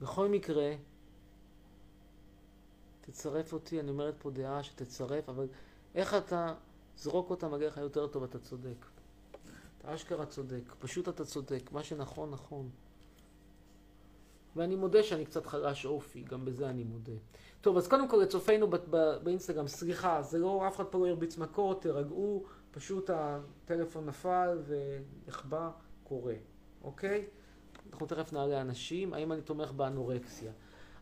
בכל מקרה, תצרף אותי, אני אומרת פה דעה שתצרף, אבל איך אתה זרוק אותה מגיע לך יותר טוב, אתה צודק. אתה אשכרה צודק, פשוט אתה צודק, מה שנכון, נכון. ואני מודה שאני קצת חלש אופי, גם בזה אני מודה. טוב, אז קודם כל לצופינו באינסטגרם, סליחה, זה לא, אף אחד פה לא הרביץ מכות, תירגעו, פשוט הטלפון נפל ונחבא, קורה, אוקיי? אנחנו תכף נעלה אנשים, האם אני תומך באנורקסיה?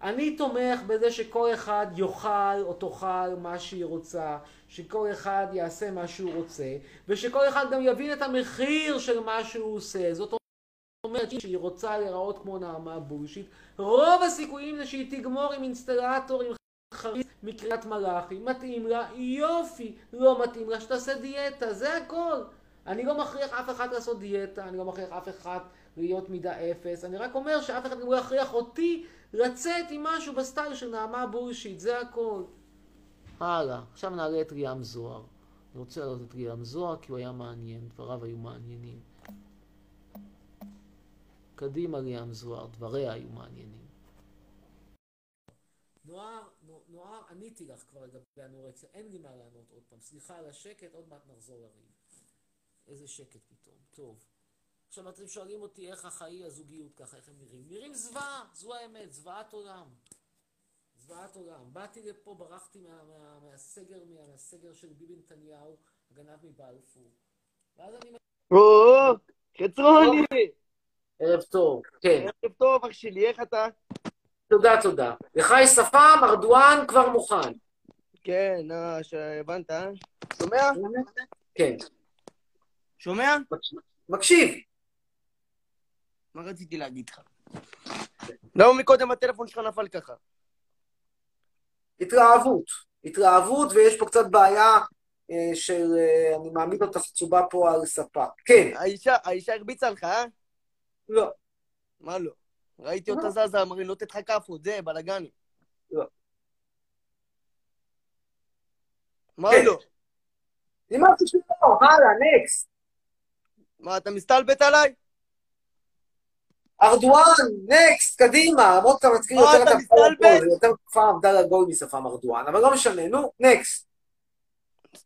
אני תומך בזה שכל אחד יאכל או תאכל מה שהיא רוצה, שכל אחד יעשה מה שהוא רוצה, ושכל אחד גם יבין את המחיר של מה שהוא עושה. זאת אומרת שהיא רוצה להיראות כמו נעמה בולשיט, רוב הסיכויים זה שהיא תגמור עם אינסטלטור עם חריץ מקריית מלאכי, מתאים לה, יופי, לא מתאים לה, שתעשה דיאטה, זה הכל. אני לא מכריח אף אחד לעשות דיאטה, אני לא מכריח אף אחד להיות מידה אפס, אני רק אומר שאף אחד לא יכריח אותי לצאת עם משהו בסטייל של no more bullshit, זה הכל. הלאה, עכשיו נעלה את ריאם זוהר. אני רוצה להעלות את ריאם זוהר כי הוא היה מעניין, דבריו היו מעניינים. קדימה ריאם זוהר, דבריה היו מעניינים. נוער, נוער, עניתי לך כבר לגבי אנורקסיה, אין לי מה לענות עוד פעם. סליחה על השקט, עוד מעט נחזור לריב. איזה שקט פתאום. טוב. עכשיו אתם שואלים אותי איך החיי הזוגיות ככה, איך הם נראים. נראים זוועה, זו האמת, זוועת עולם. זוועת עולם. באתי לפה, ברחתי מה, מה, מהסגר, מהסגר של ביבי נתניהו, הגנב מבלפור. ואז אני... או, חצרוני! ערב טוב, כן. ערב טוב, אח שלי, איך אתה? תודה, תודה. לך יש שפם, ארדואן כבר מוכן. כן, אה, שהבנת, אה? שומע? כן. שומע? מקשיב. מה רציתי להגיד לך? למה מקודם הטלפון שלך נפל ככה? התלהבות. התלהבות, ויש פה קצת בעיה אה, של... אה, אני מעמיד אותך חצובה פה על ספה. כן. האישה, האישה הרביצה לך, אה? לא. מה לא? ראיתי אותה זזה, אמרי, לא תתך כאפות, זה, בלאגני. לא. מה כן. לא? אמרתי שלא, הלאה, נקסט. מה, אתה מסתלבט עליי? ארדואן, נקסט, קדימה, למרות שאתה מזכיר מה, יותר את זה יותר כפר עבדאללה גול משפם ארדואן, אבל לא משנה, נו, נקסט.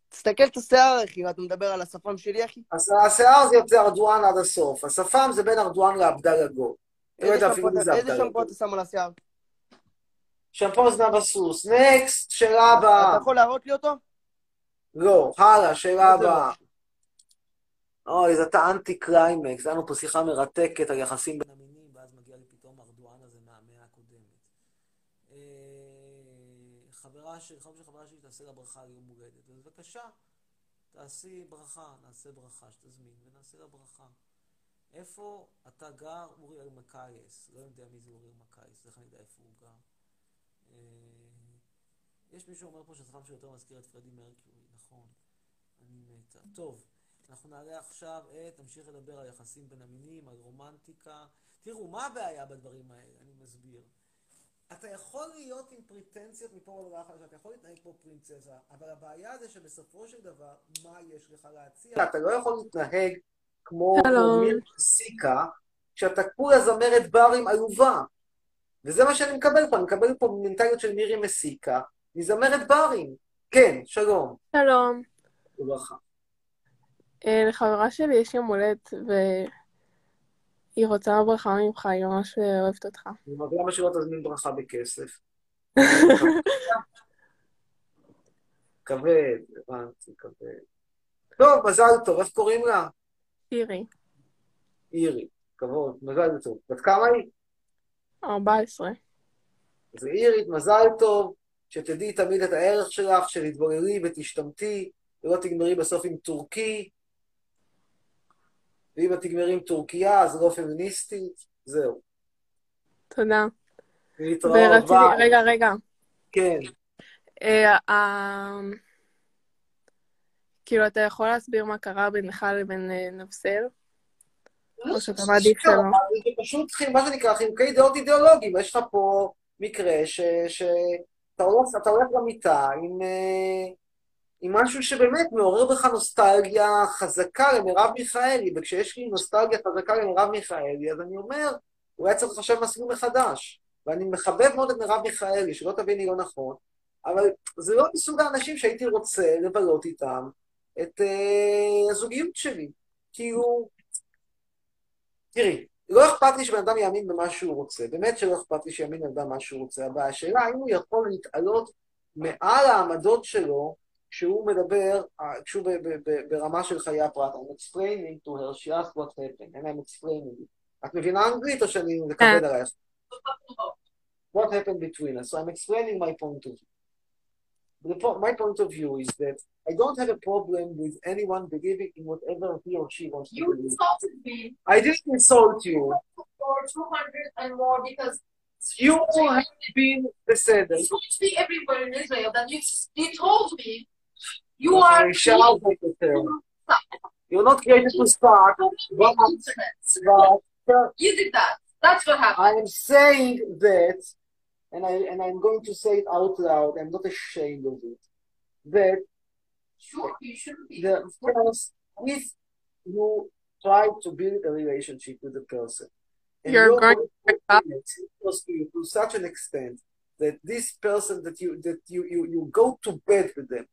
תסתכל את השיער, אחי, אתה מדבר על השפם שלי, אחי? אז השיער זה יוצא ארדואן עד הסוף, השפם זה בין ארדואן לעבדאללה גול. לא איזה שמפו אתה- שם על השיער? שמפו זנב הסוס, next, שאלה הבאה. אתה יכול להראות לי אותו? לא, הלאה, שאלה? הבאה. אוי, זה אתה אנטי קליימקס, היה לנו פה שיחה מרתקת על יחסים בין המינים, ואז מגיע לי פתאום ארדואן הזה מהמאה הקודמת. אה, חברה של, חבר של חברה שלי תעשה לה ברכה ליום הולדת, אז בבקשה, תעשי ברכה, נעשה ברכה, שתזמין, ונעשה לה ברכה. איפה אתה גר, אורי אלמקייס? לא יודע מי זה אורי אלמקייס, איך אני יודע איפה הוא גר. אה, יש מישהו שאומר פה שהשפם שלו יותר מזכיר את פרדי מרקיורי, נכון. אני מתה. טוב, אנחנו נעלה עכשיו את, נמשיך לדבר על יחסים בין המינים, על רומנטיקה. תראו, מה הבעיה בדברים האלה? אני מסביר. אתה יכול להיות עם פריטנציות מפה ועד הודעה חדשה, אתה יכול להתנהג כמו פרינצסה, אבל הבעיה זה שבסופו של דבר, מה יש לך להציע? אתה לא יכול להתנהג כמו. מיר סיקה, כשאתה כולה זמרת ברים עלובה. וזה מה שאני מקבל פה, אני מקבל פה מנטליות של מירי מסיקה, מזמרת ברים. כן, שלום. שלום. ברכה. אה, לחברה שלי יש יום הולדת, והיא רוצה ברכה ממך, היא ממש אוהבת אותך. למה שלא תזמין ברכה בכסף? כבד, הבנתי, כבד. טוב, מזל טוב, איך קוראים לה? שירי, אירי. כבוד, מזל טוב. בת כמה היא? 14. אז אירית, מזל טוב, שתדעי תמיד את הערך שלך, שתתבוללי ותשתמטי, ולא תגמרי בסוף עם טורקי. ואם את תגמרי עם טורקיה, אז לא פמיניסטית. זהו. תודה. להתראות, ורציתי, ביי. רגע, רגע. כן. אה, אה, כאילו, אתה יכול להסביר מה קרה בינך לבין אה, נבסל? או שאתה מעדיף שלא? זה פשוט, מה שנקרא, חילוקי דעות אידיאולוגיים. יש לך פה מקרה שאתה הולך, הולך למיטה עם, אה, עם משהו שבאמת מעורר בך נוסטלגיה חזקה למרב מיכאלי, וכשיש לי נוסטלגיה חזקה למרב מיכאלי, אז אני אומר, אולי צריך לחשב מסלול מחדש. ואני מחבב מאוד את מרב מיכאלי, שלא תביני לא נכון, אבל זה לא מסוג האנשים שהייתי רוצה לבלות איתם את uh, הזוגיות שלי. כאילו, תראי, לא אכפת לי שבן אדם יאמין במה שהוא רוצה, באמת שלא אכפת לי שיאמין בן אדם מה שהוא רוצה, אבל השאלה האם הוא יכול להתעלות מעל העמדות שלו כשהוא מדבר, כשהוא ברמה של חיי הפרט. I'm explaining to her, she asked what happened, and I'm explaining it. את מבינה אנגלית או שאני מקבל עלייך? What happened between us? So I'm explaining my point of view. The po my point of view is that I don't have a problem with anyone believing in whatever he or she wants you to believe. You insulted me. I didn't insult you. For 200 and more because you have been the said. You told me everywhere in Israel that you, you told me you okay, are. Shall You're not created to start. But, but, you did that. That's what happened. I am saying that, and I and I'm going to say it out loud. I'm not ashamed of it. That sure, you shouldn't be. The first, if you try to build a relationship with a person, and you're, you're going to to, to such an extent that this person that you that you, you you go to bed with them, you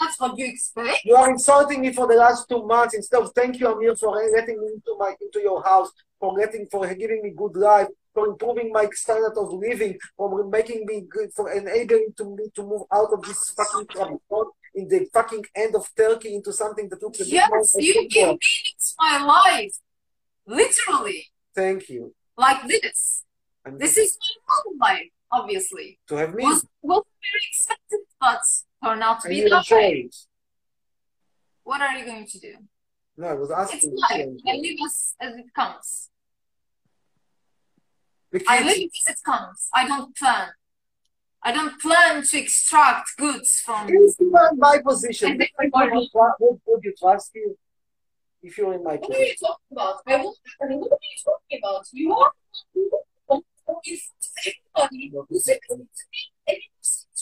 That's what you expect. You are insulting me for the last two months instead of thank you, Amir, for letting me into my into your house, for letting for giving me good life, for improving my standard of living, for making me good, for enabling to me to move out of this fucking trouble in the fucking end of Turkey into something that looks yes, you give meaning to my life, literally. Thank you. Like this. And this is my own life, obviously. To have me. Was, was very expected, but Oh, turned out to be that way. What are you going to do? No, I was asking. It's life. I live as, as it comes. I live as it comes. I don't plan. I don't plan to extract goods from. You in my position, would, would you trust you? If you're in my What are you talking about? I won't, I mean, what are you talking about? You are in front of everybody who said to me, and you said,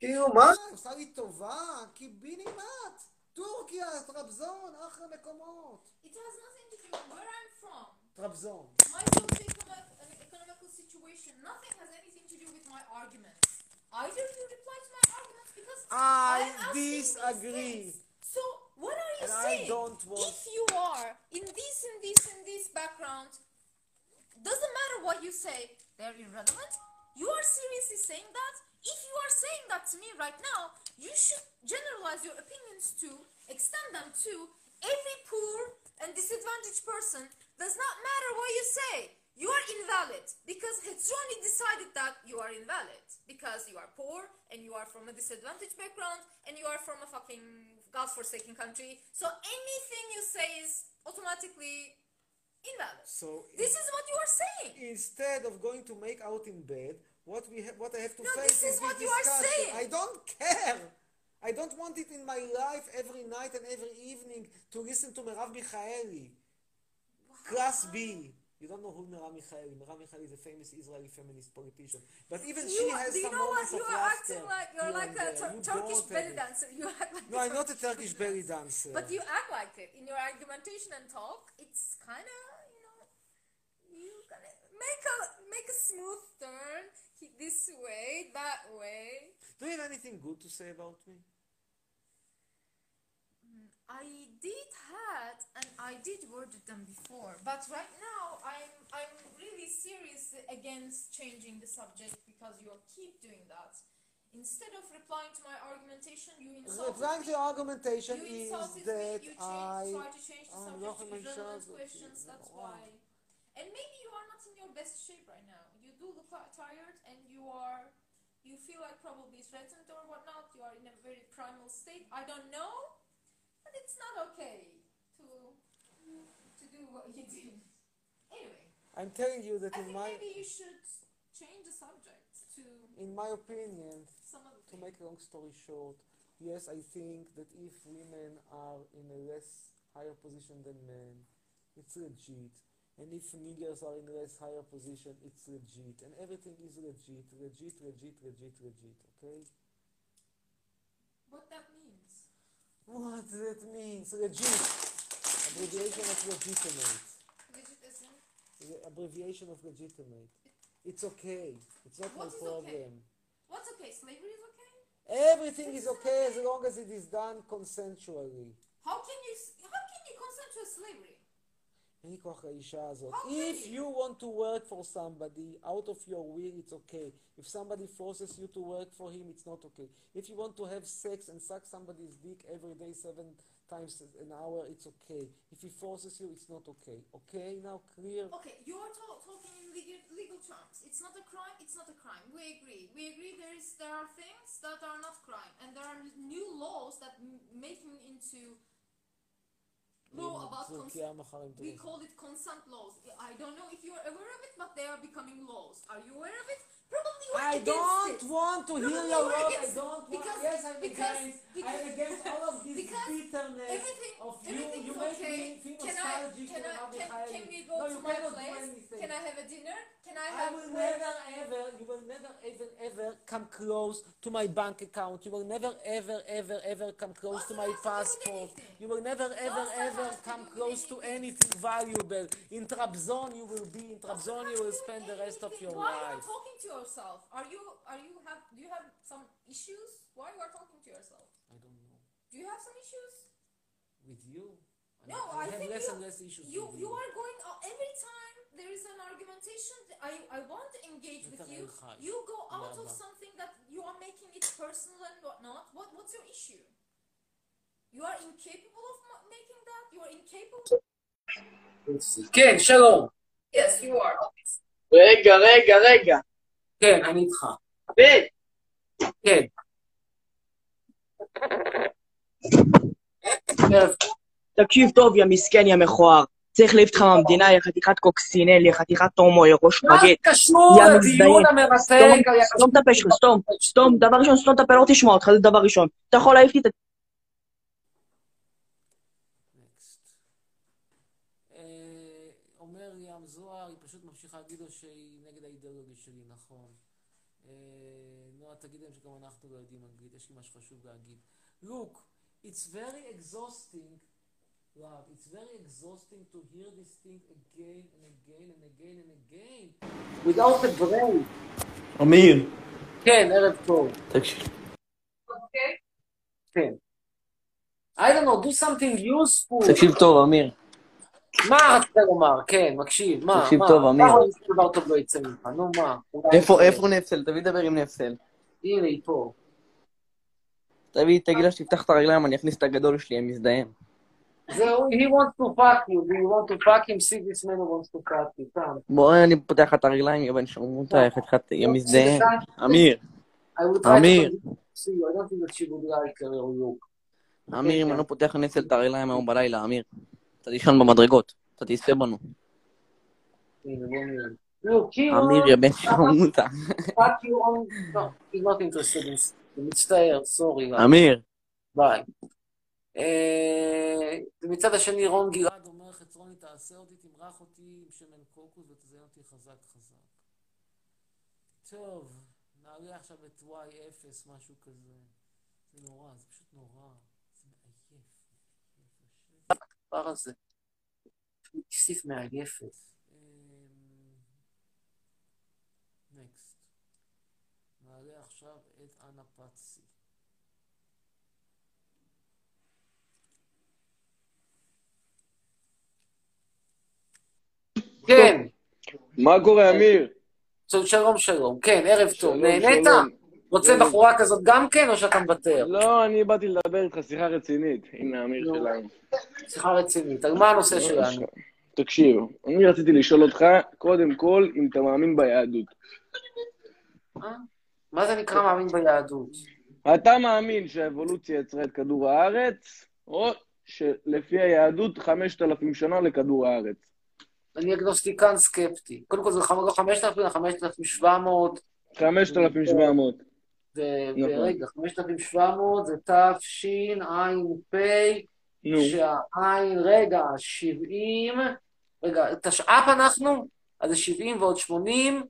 כאילו, מה? עושה לי טובה, קיבינימט, טורקיה, טרבזון, אחלה מקומות. It has nothing to do where I'm from. טרבזון. My socio-economical situation, nothing has anything to do with my arguments. Either you reply to my arguments because I I'm asking these disagree. things. So what are you And I saying? don't want- If you are in this and this and this background, doesn't matter what you say, they're irrelevant. You are seriously saying that? If you are saying that to me right now, you should generalize your opinions to, extend them to every poor and disadvantaged person. Does not matter what you say. You are invalid because Hetzroni decided that you are invalid because you are poor and you are from a disadvantaged background and you are from a fucking godforsaken country. So anything you say is automatically invalid. So This is what you are saying. instead of going to make out in bed, what we ha- what I have to No, face this is is what you are discussion. saying. I don't care. I don't want it in my life every night and every evening to listen to Merav Michaeli. Class B. You don't know who Merav Michaeli. Merav Michaeli is a famous Israeli feminist politician. But even You, she has some know what? moments You are acting like you're like a. Tur- You Turkish belly dancer. You act like No, I'm not a Turkish belly dancer. But you act like it in your argumentation and talk. It's kind of you know you gonna make a make a smooth turn this way, that way. Do you have anything good to say about me? Mm, I did had and I did worded them before, but right now I'm I'm really serious against changing the subject because you keep doing that. Instead of replying to my argumentation, you insulted replying to me. your argumentation You is insulted that me, you I... changed, tried to change the subject not to in my irrelevant childhood, questions, that's why. And maybe best shape right now. You do look tired and you are, you feel like probably threatened or whatnot. You are in a very primal state. I don't know, but it's not okay to, to do what you did. Anyway, I'm telling you that I in my, maybe you should change the subject to in my opinion, to make a long story short, yes, I think that if women are in a less higher position than men, it's legit. And if niggers are in a less higher position, it's legit. And everything is legit, legit, legit, legit, legit, okay? What that means. What does that mean? Legit. Abbreviation of legitimate. The abbreviation of legitimate. It's okay. It's not What my problem. okay? What's okay? Slavery is okay? Everything is okay as long as it is done consensually. How can you how can you consent to slavery? אין לי כוח לאישה הזאת. How can If you? you want to work for somebody out of your will, it's okay. If somebody forces you to work for him, it's not okay. If you want to have sex and suck somebody's dick every day seven times an hour, it's okay. If he forces you, it's not okay. Okay, now clear? Okay, you are ta- talking in legal, legal terms. It's not a crime. It's not a crime. We agree. We agree. There is there are things that are not crime, and there are new laws that m- making into law about consent. We call it consent laws. I don't know if you're aware of it, but they are becoming laws. Are you aware of it? Probably you I don't it. want to hear your words. I don't want. Because, yes, I'm because, against. Because, I'm against all of this bitterness everything, of you. You make okay. me feel nostalgic can, I, can, I, can, can we go no, to my place? Anything. Can I have a dinner? Can I I will never ever, you will never even ever come close to my bank account. You will never ever ever ever come close What's to my have to passport. You will never ever that ever have to come close to anything? anything valuable. In Trabzon you will be, in Trabzon you will spend the rest of your life. Why are you talking to yourself? Are you are you have do you have some issues? Why are you are talking to yourself? I don't know. Do you have some issues? With you? No, I, I have less you- and less issues You with you are going uh, every time there is an argumentation. I I want to engage with you. You go out of something that you are making it personal and whatnot. What what's your issue? You are incapable of ma- making that. You are incapable. כן, שלום. Yes, you are. רגע, רגע, רגע. כן, אני איתך. בן, כן. תקשיב טוב, יא מסכן, יא מכוער. צריך להעיף אותך מהמדינה, יא חתיכת קוקסינל, יא חתיכת הומו, יא ראש מה זה בגט. קשור לדיון. המרתק? סתום, את הפה שלך, סתום. סתום, דבר ראשון, סתום את הפה, לא תשמע אותך, זה דבר ראשון. אתה יכול להעיף לי את Next. אה, אומר ים זוהר, היא פשוט ממשיכה להגיד לו שהיא נגד האידיאולוגיה שלי, נכון. אה, נועה, תגיד להם שגם אנחנו לא יודעים אנגלית, יש לי משהו חשוב להגיד. Look, it's very exhausting, love, it's very exhausting to hear this thing again and again and again and again. without a brain. אמיר, כן, ערב טוב. תקשיב. כן. I don't know, do something useful. תקשיב טוב, אמיר. מה רצית לומר? כן, מקשיב, מה? תקשיב מה? טוב, אמיר. למה איזה דבר טוב לא יצא ממך? נו, מה? איפה, איפה נפסל? תביא לדבר עם נפסל. הנה, היא פה. תביא, תגיד לה שתפתח את הרגליים, אני אכניס את הגדול שלי, הם מזדהם. זהו, he wants to fuck you, do you want to fuck him, see this man who wants to fuck you, come. בוא, אני פותח לך את הרגליים, יא בן שרמוטה, יא חתיכת, יא מזדהם. סליחה, אמיר, אמיר. to see you, I don't think that she would like you. אמיר, אם אני לא פותח לנפסל את הרגליים היום בלילה, אמיר. אתה תישן במדרגות, אתה תיסע בנו. he אמיר, יא בן שרמוטה. מצטער, סורי. אמיר, ביי. אה, ומצד השני רון גלעד אומר, חצרוני תעשה אותי, תמרח אותי עם שמן קוקוס ותזיין אותי חזק חזק. טוב, נעלה עכשיו את Y0, משהו כזה. זה נורא, זה פשוט נורא. זה מעייף. הדבר הזה. כסיף מעייפת. נקסט. נעלה עכשיו את אנה פצי. כן, מה קורה, אמיר? שלום שלום, כן, ערב טוב, נהנית? רוצה בחורה כזאת גם כן, או שאתה מוותר? לא, אני באתי לדבר איתך שיחה רצינית. הנה האמיר נו. שלנו. שיחה רצינית. על מה הנושא שלנו? תקשיב, אני רציתי לשאול אותך, קודם כל, אם אתה מאמין ביהדות. אה? מה זה נקרא מאמין ביהדות? אתה מאמין שהאבולוציה יצרה את כדור הארץ, או שלפי היהדות 5,000 שנה לכדור הארץ? אני אגנוסטיקן סקפטי. קודם כל זה חמ- לא 5,000, 5,700, 5,700. ו- נכון. ורגע, 5,700 זה תשע"פ, שהעין, רגע, 70, רגע, תשע"פ אנחנו? אז זה 70 ועוד 80,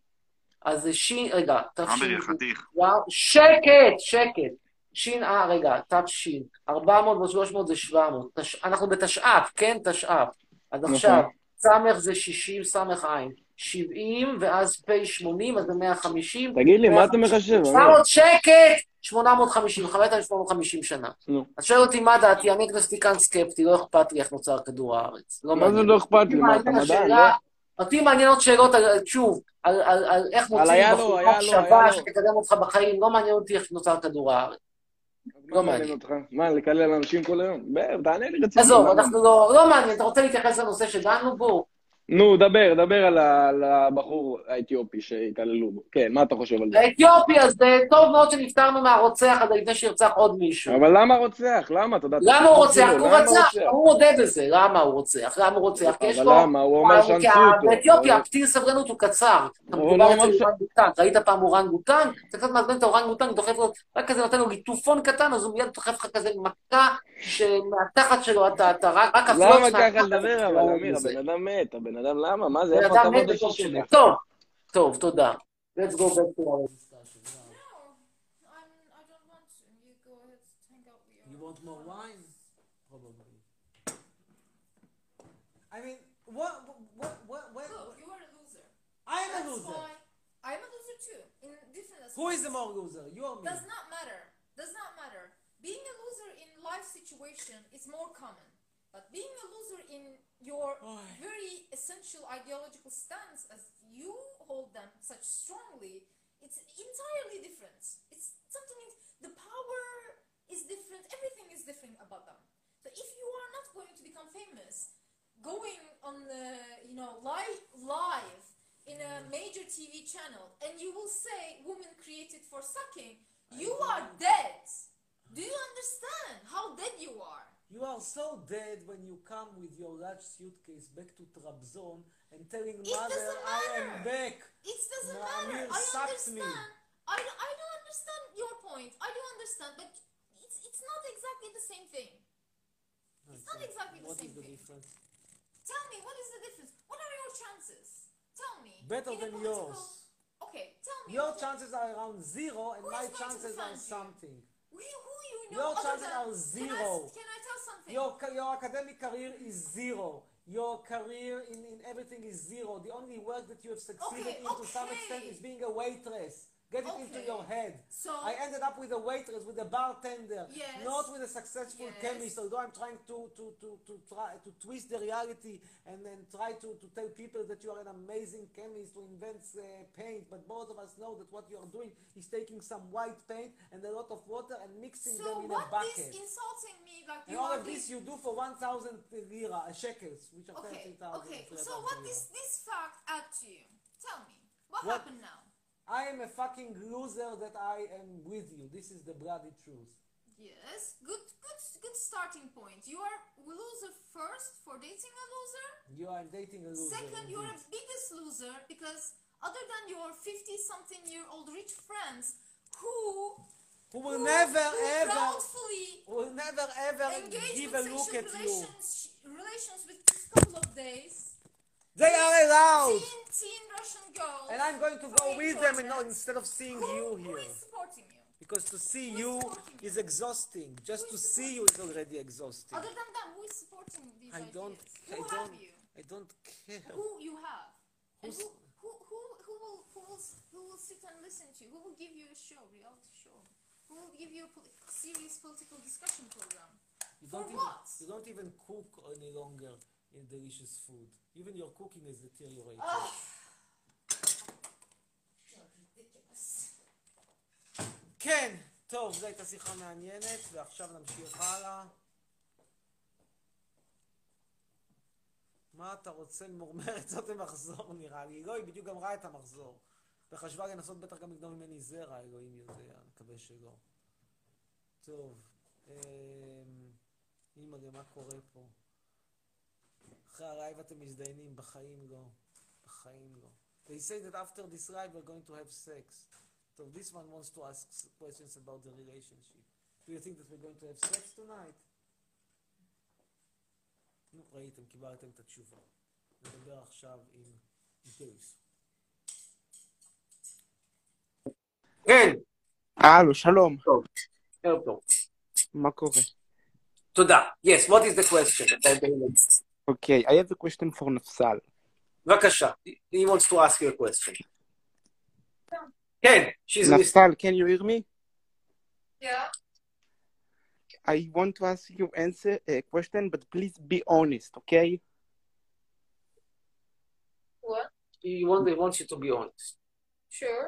אז זה ש... רגע, אמר יא תש"פ, חתיך. שקט, שקט. שין, אה, רגע, תש, 400 ועוד 300 זה 700. תש... אנחנו בתשע"פ, כן? תשע"פ. אז נכון. עכשיו, סמך זה 60, סמך עין. 70, ואז פ' 80, אז זה 150. תגיד לי, מה אתה מחשב? אמיר? 700 שקט! 850, 5,850 שנה. נו. אז שואל אותי מה דעתי, אני אגנוסטיקן סקפטי, לא אכפת לי איך נוצר כדור הארץ. לא מה זה. לא אכפת לי? מה, אתה מדען? לא? אותי מעניין עוד שאלות, על- שוב, על, איך מוצאים בחורה היה לו, שווה. שתקדם אותך בחיים, לא מעניין אותי איך נוצר כדור הארץ. מה מעניין. אותך? מה, לקלל אנשים כל היום? תענה לי רציני. עזוב, אנחנו לא, לא מעניין, אתה רוצה להתייחס לנושא שדנו בו? נו, דבר, דבר על הבחור האתיופי שהתעללו בו. כן, מה אתה חושב על זה? האתיופי, אז זה טוב מאוד שנפטרנו מהרוצח הזה לפני שירצח עוד מישהו. אבל למה רוצח? למה? אתה יודע... למה הוא רוצח? הוא רצח, הוא מודה בזה. למה הוא רוצח? למה הוא רוצח? כי יש אבל לו... למה? הוא אומר שאנסו אותו. באתיופיה אבל- הפתיל סבלנות הוא קצר. אבל מדובר הוא אצל אורנגוטן. ראית פעם אורנגוטן? אתה קצת מעצבן את האורנגוטן, דוחף לו, רק כזה נותן לו ליטופון קטן, אז הוא מיד דוחף לך כזה מכה, שמהתחת שלו אתה, רק למה ככה לדבר? אבל אמיר. הבן אדם מת. הבן אדם למה? מה זה? בן איפה אדם מת הכבוד וטוב האישי שמת. שלך? טוב, טוב, תודה. Let's go back to our discussion. No, I'm, I don't want to. You go ahead, hang out with your. You want more wine? Probably. I mean, what, what, what, what, Look, you are a loser. I am a That's loser. why I'm a loser too. In different aspects. Who is the more loser? You or me? Does not matter. Does not matter. Being a loser in life situation is more common. But being a loser in your Oh. very essential ideological stance as you hold them such strongly, it's entirely different. It's something the power is different, everything is different about them. So if you are not going to become famous, going on the you know live live in a major TV channel and you will say women created for sucking, you are dead. Do you understand how dead you are? You are so dead when you come with your large suitcase back to Trabzon and telling It mother, I am back. It doesn't No, matter. Amir I sucks me. understand. I, don't- I don't understand your point. I do understand, but it's it's not exactly the same thing. It's not exactly the What same is the thing. difference? Tell me, what is the difference? What are your chances? Tell me. Better than yours. Okay, tell me. Your chances are around zero and my is going to chances are something. you? Who, you know Your chances are Can I, zero. can I tell something? Your, your academic career is zero. Your career in, in everything is zero. The only work that you have succeeded Okay, in to some extent is being a waitress. Get it into your head. So- I ended up with a waitress, with a bartender, Yes. not with a successful Yes. chemist. Although I'm trying to to, to, to try to twist the reality and then try to, to tell people that you are an amazing chemist who invents uh, paint. But both of us know that what you are doing is taking some white paint and a lot of water and mixing So them in a what bucket. is insulting me like And all are of this you do for 1,000 lira, uh, shekels, which are Okay, 30,000. okay. So what does this fact add to you? Tell me. What, What- happened now? I am a fucking loser that I am with you. This is the bloody truth. Yes, good, good, good starting point. You are a loser first for dating a loser. You are dating a loser. Second, you are a biggest loser because other than your 50-something year old rich friends who Who will who- never who ever, will never ever give a look at you. relations, with couple of days. They are allowed. Teen, teen Russian girls. And I'm going to go with enjoy them and instead of seeing who, you here. here. is supporting you? Because to see Who you is exhausting. Just to see you is already exhausting. Other than them, who is supporting these I don't, Who I have don't, you? I don't care. Who you have? And who, who, who, who, will, who, will, who will sit and listen to you? Who will give you a show, reality show? Who will give you a poli- serious political discussion program? You For even, what? You don't even cook any longer in delicious food. Even your cooking is deteriorating. Ridiculous. כן, טוב, זו הייתה שיחה מעניינת, ועכשיו נמשיך הלאה. מה אתה רוצה למורמרת זאת המחזור נראה לי? לא, היא בדיוק גמרה את המחזור. וחשבה לנסות בטח גם לגנוב ממני זרע, אלוהים יודע, מקווה שלא. טוב, אמ... אימא'לה, מה קורה פה? אחרי הלייב אתם מזדיינים, בחיים לא. בחיים לא. They say that after this live we're going to have sex. So this one wants to ask questions about the relationship. Do you think that we're going to have sex tonight? נו, ראיתם, קיבלתם את התשובה. נדבר עכשיו עם דייס. כן, הלו, שלום. ערב טוב. מה קורה? תודה. Yes, what is the question? אוקיי, I have a question for נפסל. בבקשה. He wants to ask you a question. כן, she's listening. נפסל, can you hear me? Yeah. I want to ask you answer a question, but please be honest, okay? What? He want- he wants you to be honest. Sure.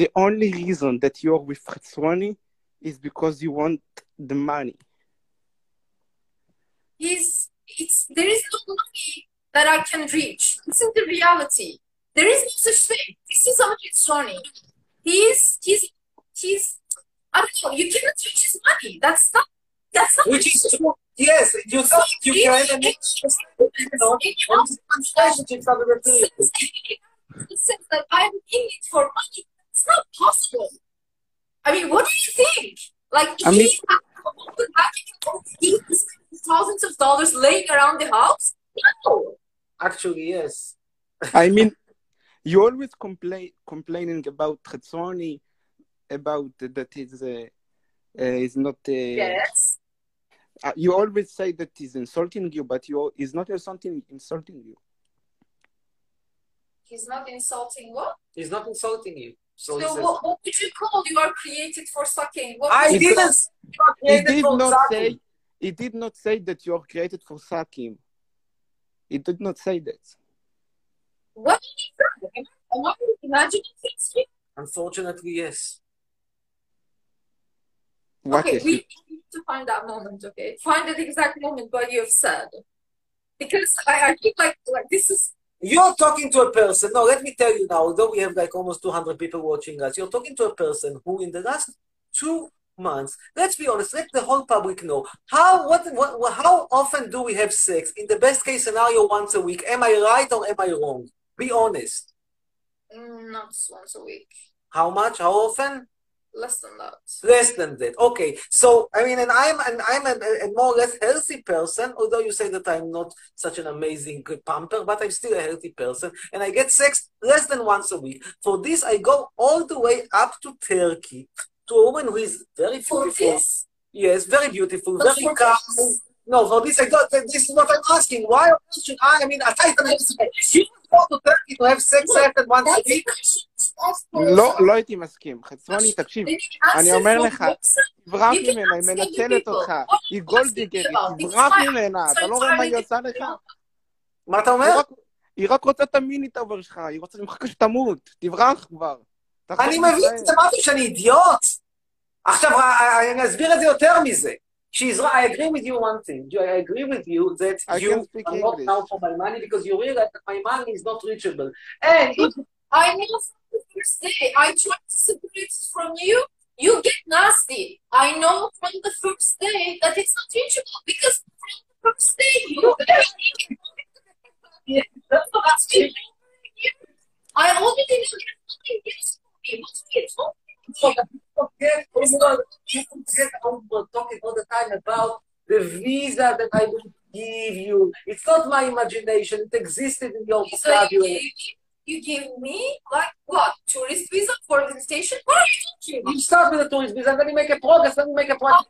The only reason that you're with Chetzroni is because you want the money. He's it's there is no money that I can reach. This is the reality. There is no such thing. This is how it's running. He's he's he's I don't know, you cannot reach his money. That's not that's not Which is true. Yes, you thought you can and relationships are the thing. It says that I'm in it for money. It's not possible. I mean, what do you think? Like, I mean- he he has thousands of dollars laying around the house? No. Actually, yes. I mean, you always complain complaining about Chetzroni, about that he's uh, uh, is not. Uh, Yes. uh, you always say that he's insulting you, but you he's not insulting insulting you. He's not insulting what? He's not insulting you. So, So, he says, what, what would you call you are created for sucking? What I didn't. He did not sucking. say. He did not say that you are created for sucking. It did not say that. What do you think? Am I imagining things here? Unfortunately, yes. What okay, is we it? need to find that moment, okay? Find that exact moment what you've said. Because I, I feel like, like this is You're talking to a person. No, let me tell you now, although we have like almost 200 people watching us, you're talking to a person who, in the last two months, let's be honest, let the whole public know how what, what how often do we have sex? In the best case scenario, once a week. Am I right or am I wrong? Be honest. mm, not once a week. How much? How often? Less than that. Less than that. Okay. So I mean, and I'm and I'm a, a more or less healthy person. Although you say that I'm not such an amazing good pumper, but I'm still a healthy person, and I get sex less than once a week. For this, I go all the way up to Turkey to a woman who is very For beautiful. this? Yes, very beautiful, But very calm. this? No, for this I don't. This is what I'm asking. Why should I? I mean, I you go to Turkey to have sex than once a week. לא. לא הייתי מסכים. חצרוני, תקשיב, אני אומר לך. תברח ממנה, היא מנצלת. אותך, היא גולדיגרית? תברח ממנה. אתה לא רואה מה היא עושה לך? מה אתה אומר? היא רק- רוצה את המיני טאבר שלך, היא רוצה ממך שתמות, תברח כבר. תחזור אני מבין, לישראל. זה משהו שאני אידיוט. עכשיו, ה- אני אסביר את זה יותר מזה. She's right. I agree with you one thing. I agree with you that I you can speak are not English. now for my money because you realize that my money is not reachable. And if I know from the first day. I tried to separate it from you. You get nasty. I know from the first day that it's not reachable because from the first day you. That's what I'm saying. I already know there's nothing else for me. What are you talking about? forget, you forget how we're talking all the time about the visa that I will give you. It's not my imagination. It existed in your vocabulary. You give me like what? Tourist visa for visitation? What are you talking? You start with a tourist visa, and then you make a progress, then you make a progress,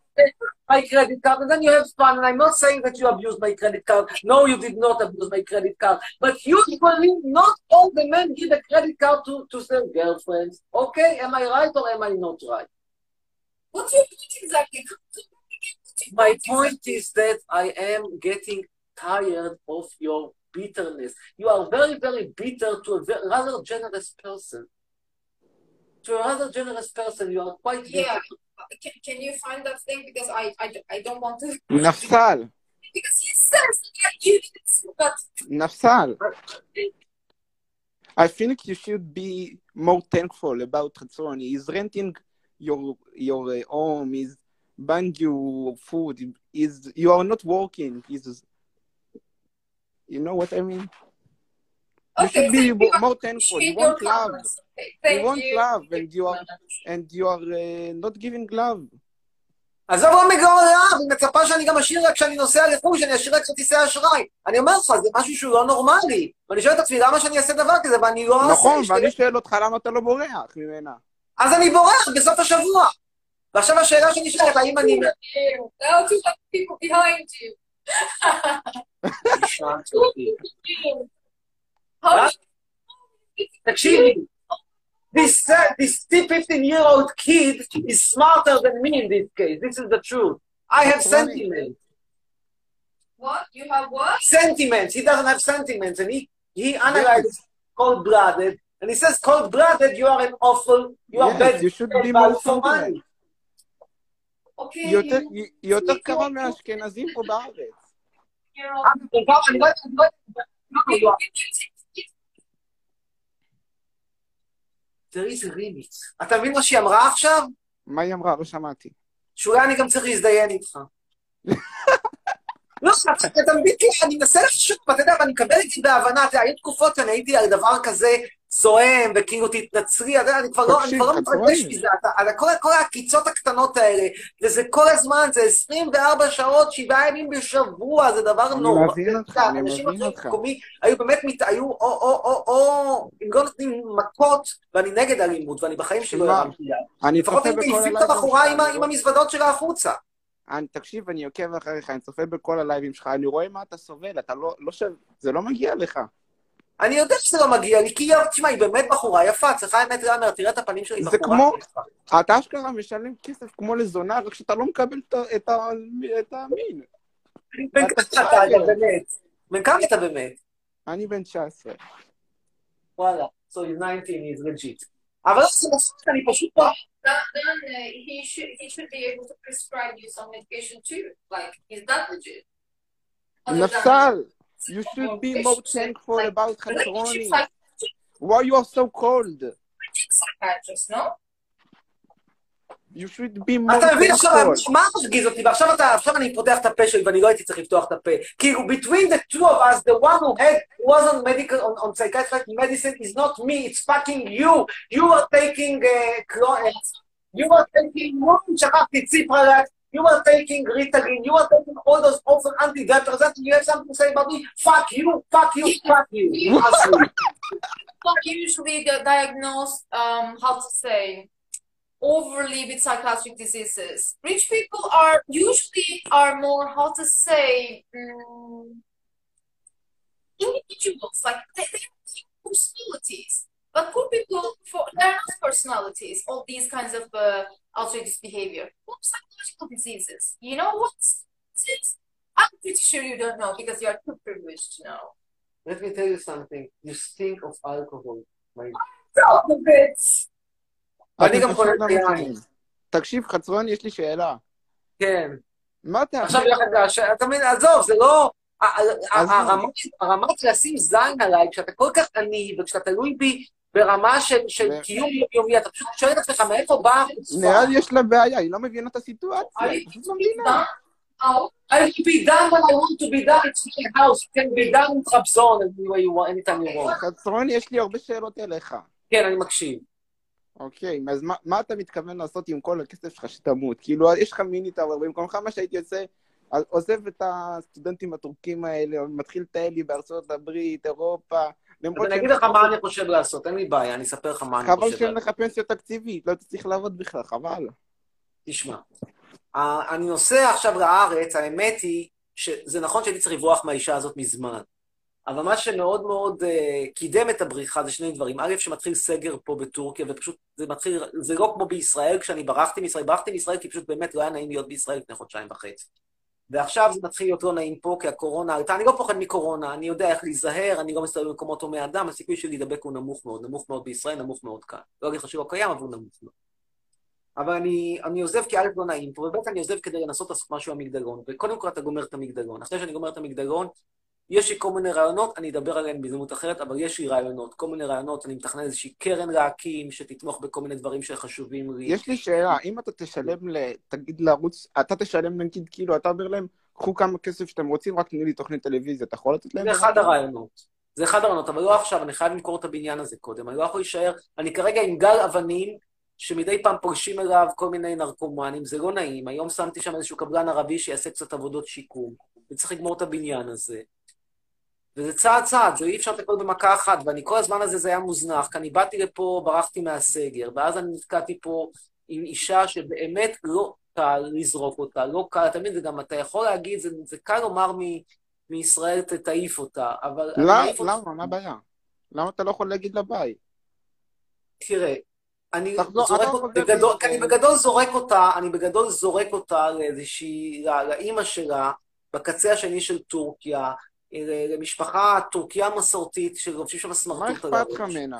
my oh. credit card, and then you have fun. And I'm not saying that you abused my credit card. No, you did not abuse my credit card. But usually, not all the men give a credit card to, to their girlfriends. Okay, am I right or am I not right? What's your point exactly? My point is that I am getting tired of your bitterness. You are very, very bitter to a very, rather generous person. To a rather generous person, you are quite. Yeah. Can, can you find that thing? Because I, I, I don't want to. Nafsal. because he says that you didn't support. Nafsal. I think you should be more thankful about Ratzon. He's renting your your uh, home. He's buying you food. Is you are not working. He's you know what I mean? You okay. should be you. more thankful. You want love. Okay, You want you. love, and you are and you are uh, not giving love. עזוב לא מגרון רעב, היא מצפה שאני גם אשאיר רק כשאני נוסע לחו"ל, שאני אשאיר רק כרטיסי אשראי. אני אומר לך, זה משהו שהוא לא נורמלי. ואני שואל את עצמי, למה שאני אעשה דבר כזה, ואני לא אעשה... נכון, ואני כאלה- שואל אותך למה אתה לא בורח ממנה. אז אני בורח בסוף השבוע. ועכשיו השאלה שנשאלת, האם אני... Now two people behind you. How תקשיבי, this, uh, this 15 year old kid is smarter than me in this case. This is the truth. I have That's right. sentiments. what? You have what? Sentiments. He doesn't have sentiments. And he, he analyzes cold blooded. And he says, cold blooded, you are an awful, you are Yes, bad, you should bad be value more for sentiment. Money. Okay. יותר- you, יותר קרוב מהאשכנזים פה בארץ. אני אני אני תראי איזה. אתה מבין מה שהיא אמרה עכשיו? מה היא אמרה? לא שמעתי. שאולי אני גם צריך להזדיין איתך. לא, אתה אתה מבין, כאילו, אני מנסה לחשוב, ואתה יודע, ואני מקבל את זה בהבנה, אתה היו תקופות שאני הייתי על דבר כזה זועם, וכאילו תתנצרי, אני כבר לא, אני מתרגש. מזה, כל, כל העקיצות הקטנות האלה, וזה כל הזמן, זה 24 שעות, שבעה ימים בשבוע, זה דבר אני נורא. מבין אותך, אתה יודע, אני אנשים מבין אחרים אותך. במקומי היו באמת, מת, היו או, או, או, או, אם לא נותנים מכות, ואני נגד אלימות, ואני בחיים שלי לא יד. אני לפחות הייתי בכל מעיפים את הבחורה עם אני המזוודות שלה החוצה. אני- תקשיב, אני עוקב אחריך, אני צופה בכל הלייבים שלך, אני רואה מה אתה סובל, אתה לא, לא שווה, זה לא מגיע לך. אני יודע שזה לא מגיע לי, כי תשמע, היא באמת בחורה יפה, צריכה האמת להאמר, תראה את הפנים שלה, היא זה בחורה כמו- יפה. אתה אשכרה משלם כסף כמו לזונה, רק שאתה לא מקבל את המין. בן אתה כמה אתה, באמת? בן כמה אתה באמת? אני בן 19. וואלה, so he's 19, he's legit. אבל לא, זה בסוף, אני פשוט לא... then, uh, he should be able to prescribe you some medication too. Like, is that legit? נפסל, you should be more thankful about חצרוני. Why you are so cold? psychiatrist, no? You should be more אתה מבין עכשיו, thankful. מה מרגיז אותי? ועכשיו אתה, עכשיו אני פותח את הפה שלי ואני לא הייתי צריך לפתוח את הפה. כאילו, between the two of us, the one who had, was on medical, on, on psychiatric medicine is not me, it's fucking you. You are taking, uh, clo- uh, you are taking, שכחתי, ציפרלקס, you are taking Ritalin. You are taking all those awful antidepressants. That you have something to say about me? Fuck you! Fuck you! Fuck you! Fuck you! Usually get diagnosed. Um, how to say? Overly with psychiatric diseases. Rich people are usually are more how to say um, individuals. Like they, they have. But poor people, for they're not personalities. All these kinds of uh, outrageous behavior. What psychological diseases? You know what? I'm pretty sure you don't know because you are too privileged to know. Let me tell you something, you stink of alcohol. my-. ואני אתם גם לא היין. מבינים. תקשיב, חצרון, יש לי שאלה. כן. מה אתה... עכשיו אתה מבין, עזוב, זה לא... הרמה של לשים זין עליי, כשאתה כל כך עני, וכשאתה תלוי בי ברמה של של קיום יומי, אתה פשוט שואל את עצמך, מאיפה באה החוצפה? נראה לי יש לה בעיה, היא לא מבינה את הסיטואציה, היא פשוט לא מבינה. I will be done when I want to be done, it's my house, it can be done in want, anytime you want. חצרון, יש לי הרבה שאלות אליך. כן, אני מקשיב. אוקיי, אז מה, מה אתה מתכוון לעשות עם כל הכסף שלך שתמות? כאילו, יש לך מיני טאוור, במקומך מה שהייתי עושה, עוזב את הסטודנטים הטורקים האלה, מתחיל לטייל לי בארצות הברית, אירופה, אז אני אגיד לך מה אני חושב לעשות, אין לי בעיה, אני אספר לך מה אני חבל חושב שאין לעשות. לך פנסיה תקציבית, לא צריך לעבוד בכלל, חבל. תשמע, אה, אני נוסע עכשיו לארץ, האמת היא שזה נכון שהייתי צריך לברוח מהאישה הזאת מזמן, אבל מה שמאוד מאוד uh, קידם את הבריחה זה שני דברים. א', שמתחיל סגר פה בטורקיה, ופשוט זה מתחיל, זה לא כמו בישראל, כשאני ברחתי מישראל, ברחתי מישראל כי פשוט באמת לא היה נעים להיות בישראל לפני חודשיים וחצי. ועכשיו זה מתחיל להיות לא נעים פה, כי הקורונה עלתה. אני לא פוחד מקורונה, אני יודע איך להיזהר, אני לא מסתובב במקומות הומי אדם, הסיכוי שלי להידבק הוא נמוך מאוד, נמוך מאוד בישראל, נמוך מאוד כאן. לא אגיד לך שהוא לא קיים, אבל הוא נמוך מאוד. אבל אני, אני עוזב כי א' לא נעים פה, וב' אני עוזב כדי לנסות לעשות משהו במגדלון. וקודם כל אתה גומר את המגדלון. אחרי שאני גומר את המגדלון, יש לי כל מיני רעיונות, אני אדבר עליהן בהזדמנות אחרת, אבל יש לי רעיונות. כל מיני רעיונות, אני מתכנן איזושהי קרן להקים, שתתמוך בכל מיני דברים שחשובים לי. יש לי שאלה, אם אתה תשלם, ל... תגיד לערוץ, אתה תשלם נגיד, כאילו, אתה אומר להם, קחו כמה כסף שאתם רוצים, רק תנו לי תוכנית טלוויזיה, אתה יכול לתת להם? זה אחד הרעיונות. זה אחד הרעיונות, אבל לא עכשיו, אני חייב למכור את הבניין הזה קודם. אני לא יכול להישאר, אני כרגע עם גל אבנים, שמדי פעם פולשים אליו כל מיני נרקומנים, זה לא נעים. היום שמתי שם איזשהו קבלן ערבי שיעשה קצת עבודות שיקום, וצריך לגמור את הבניין הזה. וזה צעד צעד, זה אי אפשר לטפל במכה אחת, ואני כל הזמן הזה זה היה מוזנח, כי אני באתי לפה, ברחתי מהסגר, ואז אני נתקעתי פה עם אישה שבאמת לא קל לזרוק אותה, לא קל, מבין, זה גם, אתה יכול להגיד, זה, זה קל לומר מ, מישראל, תעיף אותה, אבל... לא, מעיף אותה- למה? מה הבעיה? למה אתה לא יכול להגיד לביי? תראה, אני תחזור, זורק אתה אותה, בגדול. אני בגדול זורק אותה, אני בגדול זורק אותה לאיזושהי, לא- לאימא שלה, בקצה השני של טורקיה, למשפחה טורקיה מסורתית שלובשים שם מה סמרטוט על אכפת לך הראש. ממנה?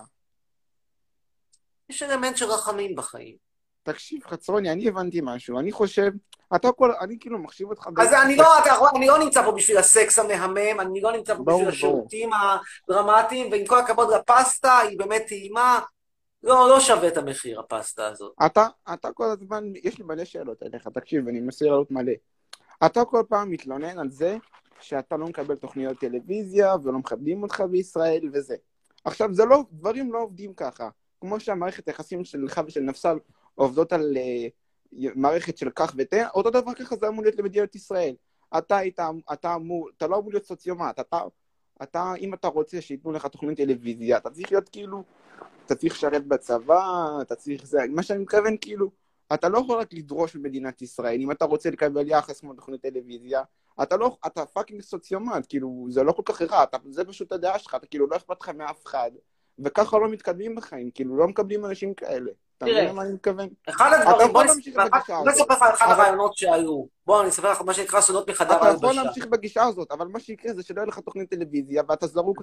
יש אלמנט של רחמים בחיים. תקשיב, חצרוני, אני הבנתי משהו. אני חושב, אתה כל, אני כאילו מחשיב אותך... אז אני לא, אתה אני לא נמצא פה בשביל הסקס המהמם, אני לא נמצא פה ברור, בשביל. השירותים הדרמטיים, ועם כל הכבוד לפסטה, היא באמת טעימה. לא, לא שווה את המחיר, הפסטה הזאת. אתה, אתה כל הזמן, יש לי מלא שאלות אליך, תקשיב, אני מנסה לעלות מלא. אתה כל פעם מתלונן על זה שאתה לא מקבל תוכניות טלוויזיה ולא מכבדים אותך בישראל וזה. עכשיו, זה לא, דברים לא עובדים ככה. כמו שהמערכת היחסים שלך ושל נפסל עובדות על אה, מערכת של קח ותן, אותו דבר ככה זה אמור להיות למדינת ישראל. אתה היית, אתה אמור, אתה לא אמור להיות סוציומט, אתה, אתה, אם אתה רוצה שייתנו לך תוכנית טלוויזיה, אתה צריך להיות כאילו, אתה צריך לשרת בצבא, אתה צריך זה, מה שאני מתכוון כאילו, אתה לא יכול רק לדרוש ממדינת ישראל, אם אתה רוצה לקבל יחס כמו תוכנית טלוויזיה, אתה לא, אתה fucking סוציומט, כאילו, זה לא כל כך רע, אתה, זה פשוט הדעה שלך, אתה כאילו לא אכפת לך מאף אחד, וככה לא מתקדמים בחיים, כאילו, לא מקבלים אנשים כאלה. אתה מבין למה אני מתכוון? אחד הדברים, בוא נספר בגישה בוא הזאת. נספר לך על אחד הרעיונות שהיו. בוא, אני אספר לך מה שנקרא סודות מחדר אתה יכול ההלבשה. להמשיך בגישה הזאת, אבל מה שיקרה זה שלא יהיה לך תוכנית טלוויזיה, ואתה זרוק,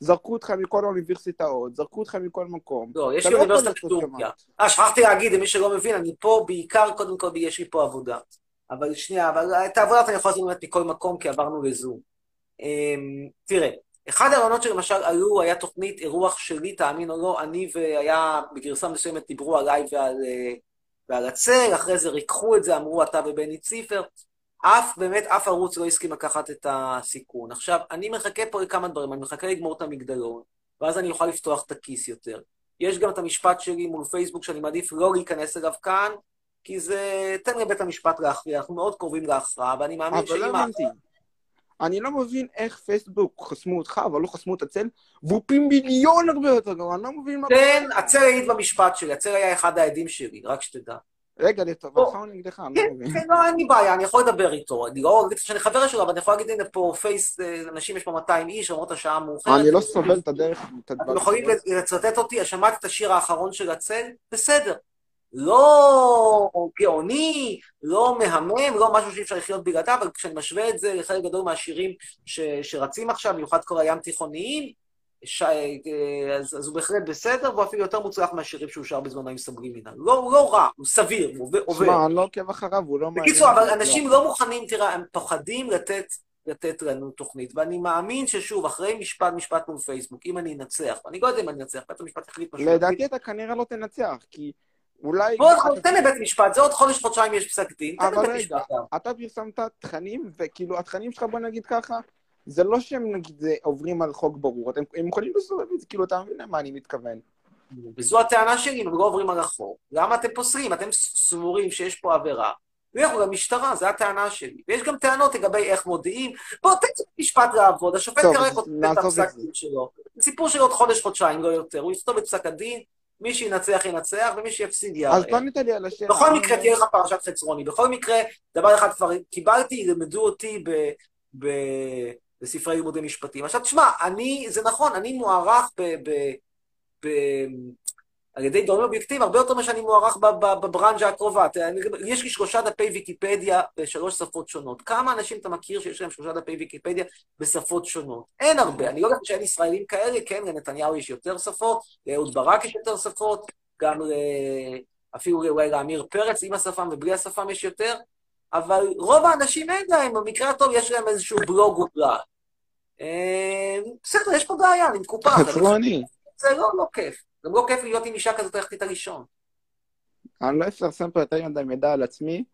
זרקו אותך מכל האוניברסיטאות, זרקו אותך מכל מקום. לא, יש לי לא יכול אוניברסיטת טורקיה. אה, שכחתי להגיד, למי שלא מבין, אני פה בעיקר, קודם כל, יש לי פה עבודה. אבל שנייה, אבל את העבודה אני יכול לעשות באמת מכל מקום, כי עברנו לזום. אמ, תראה, אחד הרעיונות שלמשל עלו, היה תוכנית אירוח שלי, תאמין או לא, אני והיה, בגרסה מסוימת דיברו עליי ועל, אה, ועל הצל, אחרי זה ריככו את זה, אמרו אתה ובני ציפר. אף, באמת, אף ערוץ לא הסכים לקחת את הסיכון. עכשיו, אני מחכה פה לכמה דברים, אני מחכה לגמור את המגדלון, ואז אני אוכל לפתוח את הכיס יותר. יש גם את המשפט שלי מול פייסבוק, שאני מעדיף לא להיכנס אליו כאן, כי זה... תן לבית המשפט להכריע, אנחנו מאוד קרובים להכרעה, ואני מאמין אבל לא שאם... הבנתי. אני לא מבין איך פייסבוק חסמו אותך, אבל לא חסמו את הצל, והוא פי מיליון הרבה יותר גרוע, אני לא מבין מה... כן. הצל העיד במשפט שלי, הצל היה אחד העדים שלי, רק שתדע. רגע, לטובתך או נגדך? אני לא כן, מבין. כן, לא, אין לי בעיה, אני יכול לדבר איתו. אני לא אגיד שאני חבר שלו, אבל אני יכול להגיד, הנה פה פייס, אה, אנשים, יש פה 200 איש, למרות השעה המאוחרת. אני לא סובל את הדרך, את אתם יכולים. לצטט אותי, שמעתי את השיר האחרון של הצל, בסדר. לא גאוני, לא מהמם, לא משהו שאי אפשר לחיות בלעדיו, אבל כשאני משווה את זה לחלק גדול מהשירים ש, שרצים עכשיו, במיוחד כל הים תיכוניים, ש... אז, אז הוא בהחלט בסדר, והוא אפילו יותר מוצלח מהשירים שהוא שר בזמנו עם סברי מינה. לא, לא רע, הוא סביר, הוא עובר-. שמע, אני לא עוקב אחריו, הוא לא מעניין. בקיצור, אבל. אנשים לא מוכנים, תראה, הם פוחדים לתת, לתת לנו תוכנית, ואני מאמין ששוב, אחרי משפט, משפט מול פייסבוק, אם אני אנצח, ואני לא יודע אם אני אנצח, בית המשפט יחליט משהו. לדעתי אתה כנראה לא תנצח, כי אולי... בוא, תן לבית משפט, זה עוד חודש, חודשיים יש פסק דין, תן אבל לבית רגע, משפט. גם. אתה פרסמת תכנים, וכאילו התכנים שלך, בוא נגיד ככה, זה לא שהם נגיד זה עוברים על חוק ברור, אתם, הם יכולים לסובב את זה, כאילו אתה מבין למה אני מתכוון. וזו הטענה שלי, אם הם לא עוברים על החוק. למה אתם פוסלים? אתם סבורים שיש פה עבירה. לכו למשטרה, זו הטענה שלי. ויש גם טענות לגבי איך מודיעים. בוא, תן לבית משפט לעבוד, השופט כרגע כותב את הפסק. דין שלו. סיפור של עוד חודש, חודשיים, לא יותר. הוא יכתוב את פסק הדין, מי שינצח ינצח, ומי שיפסיד יערער. אז לא ענית לי על השאלה. בכל מקרה תהיה לך פרשת חצרוני. בכל מקרה, דבר אחד כבר קיבלתי, ילמדו אותי ב, ב, בספרי לימודי משפטים. עכשיו, תשמע, אני, זה נכון, אני מוערך ב, ב, ב, על ידי גורמים אובייקטיביים, הרבה יותר ממה שאני מוערך בברנז'ה הקרובה. יש לי שלושה דפי ויקיפדיה בשלוש שפות שונות. כמה אנשים אתה מכיר שיש להם שלושה דפי ויקיפדיה בשפות שונות? אין הרבה. אני לא יודע שאין ישראלים כאלה, כן, לנתניהו יש יותר שפות, לאהוד ברק יש יותר שפות, גם ל... אפילו אולי לעמיר פרץ, עם השפם ובלי השפם יש יותר, אבל רוב האנשים אין להם, במקרה הטוב יש להם איזשהו בלוג אולי. אה, בסדר, יש פה בעיה, אני מקופח. זה לא, לא כיף. גם לא כיף להיות עם אישה כזאת, ללכת איתה לישון. אני לא אפרסם פה יותר מדי מידע על עצמי,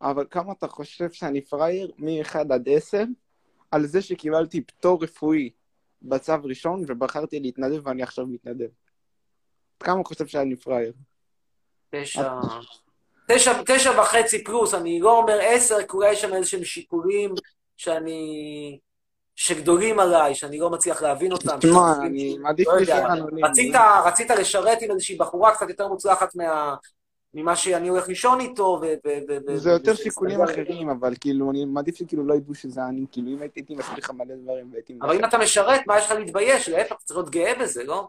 אבל כמה אתה חושב שאני פראייר מ-1 עד 10 על זה שקיבלתי פטור רפואי בצו ראשון ובחרתי להתנדב ואני עכשיו מתנדב? כמה אתה חושב שאני פראייר? תשע... תשע, תשע וחצי פלוס, אני לא אומר עשר, כי אולי יש שם איזשהם שיקולים שאני... שגדולים עליי, שאני לא מצליח להבין אותם. תשמע, אני מעדיף לא יודע, להישאר אנונימי. רצית, רצית לשרת עם איזושהי בחורה קצת יותר מוצלחת מה... ממה שאני הולך לישון איתו, ו... ו, זה יותר שיקולים. אחרים, אבל כאילו, אני מעדיף שכאילו לא ידעו שזה אני, כאילו, אם הייתי מסביר לך מלא דברים והייתי... אבל אם אתה משרת, מה יש לך להתבייש? להפך, צריך להיות גאה בזה, לא?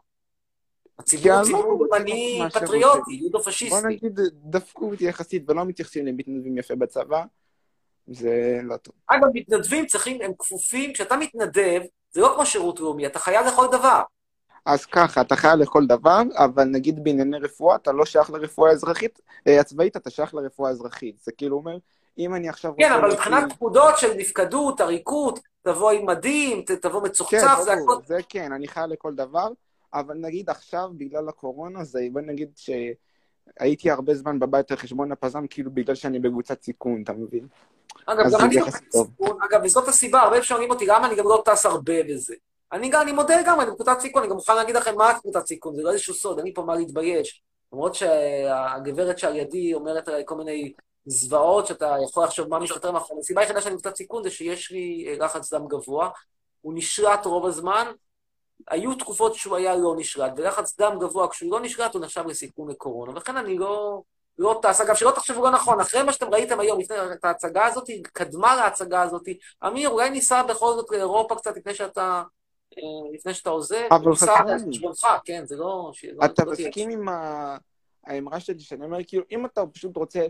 הציבור ציבור שרוצה. פטריוטי, בוא יודו-פשיסטי. נגיד, דפקו אותי יחסית ולא מתייחסים למתנדבים יפה בצבא, זה לא טוב. אגב, מתנדבים צריכים, הם כפופים, כשאתה מתנדב, זה לא כמו שירות לאומי, אתה חייב לכל דבר. אז ככה, אתה חייב לכל דבר, אבל נגיד בענייני רפואה, אתה לא שייך לרפואה האזרחית, אה, הצבאית, אתה שייך לרפואה האזרחית. זה כאילו אומר, אם אני עכשיו כן, רוצה אבל להוציא- מבחינת פקודות של נפקדות, עריקות, תבוא עם מדים, תבוא כן, מצוחצח, זה ברור, הכל. זה כן, אני חייב לכל דבר, אבל נגיד עכשיו, בגלל הקורונה, זה בוא נגיד שהייתי הרבה זמן בבית על חשבון הפזם, כאילו בגלל שאני בקבוצת סיכון, אתה מבין? אגב, גם אני לא טוב. בסיכון, אגב, וזאת הסיבה, הרבה שואלים אותי למה אני גם לא טס הרבה בזה. אני גם, אני מודה לגמרי, אני בקבוצת סיכון, אני גם מוכן להגיד לכם מה קבוצת סיכון, זה לא איזשהו סוד, אין לי פה מה להתבייש. למרות שהגברת שעל ידי אומרת עליי כל מיני זוועות, שאתה יכול לחשוב מה מסתתר מאחורי. הסיבה היחידה שאני בקבוצת סיכון זה שיש לי אה, לחץ דם גבוה, הוא נשלט רוב הזמן, היו תקופות שהוא היה לא נשלט, ולחץ דם גבוה, כשהוא לא נשלט, הוא נחשב לסיכון לקורונה, ולכן אני לא, לא טס. אגב, שלא תחשבו לא נכון, אחרי מה שאתם ראיתם היום, לפני את ההצגה הזאת, קדמה להצגה הזאת, אמיר, אולי ניסע בכל זאת לאירופה קצת לפני שאתה, אה, לפני שאתה עוזב, אבל ניסע חכם. חשבונך, כן, זה לא... ש- לא- אתה לא מסכים עם האמרה שלי, שאני אומר, כאילו, אם אתה פשוט רוצה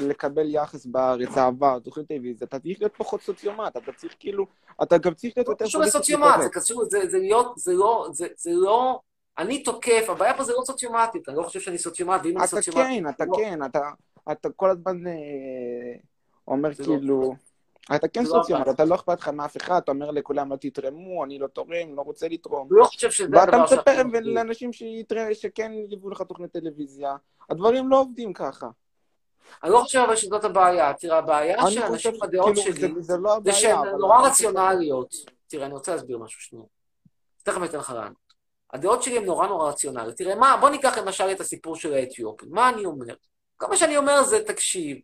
לקבל יחס בארץ, אהבה, תוכנית טלוויזיה, אתה צריך להיות פחות סוציומט, אתה צריך כאילו, אתה גם צריך להיות לא יותר קשור פוליטיקלי לסוציומט, זה. קשור, זה, זה להיות, זה לא, זה, זה לא, אני תוקף, הבעיה פה זה לא סוציומטית, אני לא חושב שאני סוציומט, ואם אני אתה סוציומט... כן, אתה לא. כן, אתה, אתה כל הזמן אה, אומר לא- כאילו, אתה כן לא סוציומט. אתה לא אכפת לך מאף אחד, אתה אומר לכולם לא תתרמו, אני לא תורם, לא רוצה לתרום. לא חושב שזה ואתה הדבר מצפה שאנחנו עושים. לאנשים שכן יביאו לך תוכנית טלוויזיה. הדברים לא עובדים ככה. אני לא חושב אבל שזאת הבעיה. תראה, הבעיה אני של חושב, אנשים בדעות כאילו, שלי, זה- זה לא זה שהן. נורא רציונליות. תראה, אני רוצה להסביר משהו שנייה. תכף אתן לך לענות. הדעות שלי הן נורא נורא רציונליות. תראה, מה, בוא ניקח למשל את הסיפור של האתיופים. מה אני אומר? כל מה שאני אומר זה, תקשיב,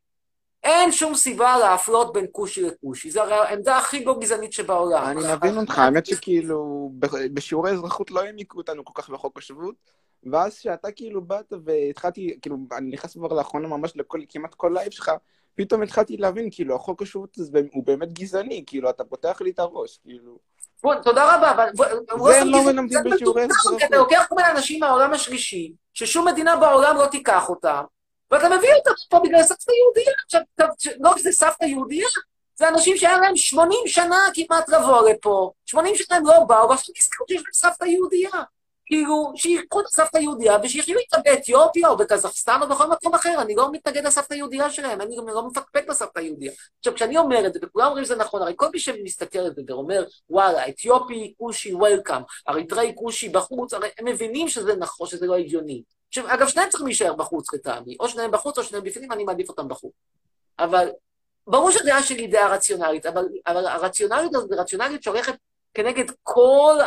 אין שום סיבה להפלות בין כושי לכושי. זו הרי העמדה הכי לא גזענית שבעולם. אני מבין אותך, האמת שכאילו, בשיעורי אזרחות לא העמיקו אותנו כל כך בחוק השבות, ואז שאתה כאילו באת והתחלתי, כאילו, אני נכנס כבר לאחרונה ממש לכל, כמעט כל live שלך, פתאום התחלתי להבין, כאילו, החוק השבות הוא באמת גזעני, כאילו, אתה פותח לי את הראש, כאילו. בוא, תודה רבה, אבל זה לא מלמדים זה בשיעורי אזרחות. כי אתה לוקח כל מיני אנשים מהעולם השלישי, ששום מדינה בעולם לא תיקח אותם, ואתה מביא אותם פה בגלל סבתא יהודייה. עכשיו, לא רק שזה סבתא יהודייה, זה אנשים שהיה להם 80 שנה כמעט לבוא לפה, 80 שנה הם לא באו, ועכשיו נזכרו שיש להם סבתא יהודייה. כאילו, שיקחו את הסבתא היהודייה ושיחיו איתה באתיופיה או בקזחסטן או בכל מקום אחר, אני לא מתנגד לסבתא היהודייה שלהם, אני גם לא מפקפק בסבתא היהודייה. עכשיו, כשאני אומר את זה, וכולם אומרים שזה נכון, הרי כל מי שמסתכל על זה ואומר, וואלה, אתיופי, כושי, וולקאם, אריתראי, כושי, בחוץ, הרי הם מבינים שזה נכון, שזה לא הגיוני. עכשיו, אגב, שניהם צריכים להישאר בחוץ לטעמי, או שניהם בחוץ או שניהם בפנים, אני מעדיף אותם בחוץ. אבל ברור שהדעה שלי היא דעה רציונלית, אבל, אבל הרציונליות הזאת היא רציונליות שהולכת כנגד כל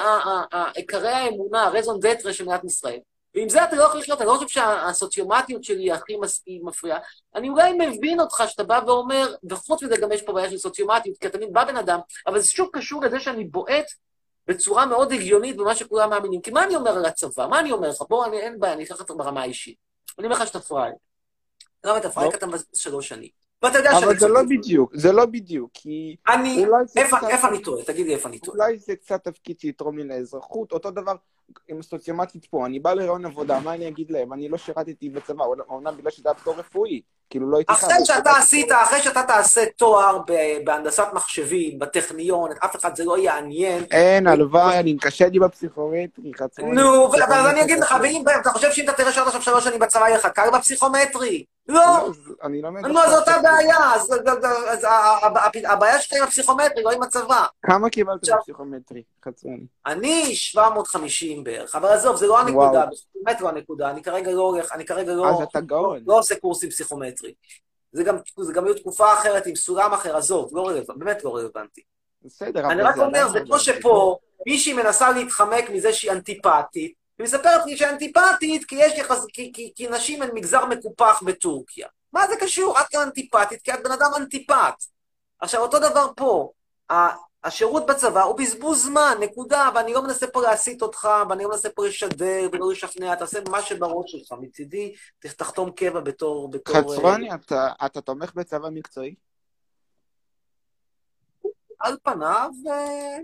עיקרי האמונה, הרזון דטרה של מדינת ישראל. ועם זה אתה לא יכול לחיות, אני לא חושב שהסוציומטיות שלי היא הכי מפריעה. אני אולי מבין אותך שאתה בא ואומר, וחוץ מזה גם יש פה בעיה של סוציומטיות, כי תמיד בא בן אדם, אבל זה שוב קשור לזה שאני בועט בצורה מאוד הגיונית במה שכולם מאמינים. כי מה אני אומר על הצבא? מה אני אומר לך? בוא, אני, אין בעיה, אני אקח אותך ברמה האישית. אני אומר לך שאתה פראייר. למה אתה פראייר? לא. כי אתה מבזבז שלוש שנים. ואתה יודע אבל שאני זה לא. בדיוק, זה לא בדיוק, כי אני... איפה אני טועה? תגיד לי איפה אני טועה. אולי זה קצת תפקיד שיתרום לי לאזרחות, אותו דבר, עם סוציומטית פה, אני בא לרעיון עבודה, מה אני אגיד להם? אני לא שירתתי בצבא, אומנם בגלל שזה היה פטור רפואי, כאילו לא הייתי אחרי שאתה עשית, אחרי שאתה תעשה תואר בהנדסת מחשבים, בטכניון, אף אחד זה לא יעניין. אין, הלוואי, אני לי בפסיכומטרי, חצרוני. נו, אז אני אגיד לך, ואם אתה חושב שאם אתה תראה שעוד עכשיו שלוש שנים בצבא יהיה לך קל בפסיכומטרי? לא! לא, אני לומד... נו, אז אותה בעיה, אז הבעיה שלך עם הפסיכומטרי, לא עם הצבא. כמה קיבלת בפסיכומטרי? חצרוני. אני 750 בערך, אבל עזוב, זה לא הנקודה, באמת לא הנקודה, אני כרגע לא הולך, אני כרגע לא... אז אתה גאון. לא עושה קורסים פסיכומטרי. זה גם, זה גם היו תקופה אחרת עם סולם אחר, עזוב, לא רלוונטי, באמת לא רלוונטי. בסדר, אני רק אומר, זה לא כמו שפה, מישהי מנסה להתחמק מזה שהיא אנטיפטית, היא מספרת לי שהיא אנטיפטית כי, יש יחס, כי, כי, כי נשים הן מגזר מקופח בטורקיה. מה זה קשור? את כאן אנטיפטית כי את בן אדם אנטיפט. עכשיו, אותו דבר פה, השירות בצבא הוא בזבוז זמן, נקודה, ואני לא מנסה פה להסיט אותך, ואני לא מנסה פה לשדר ולא לשכנע, תעשה מה שבראש שלך, מצידי, תחתום קבע בתור... בתור חצרוני, אתה- אתה תומך בצבא מקצועי? על פניו, אה,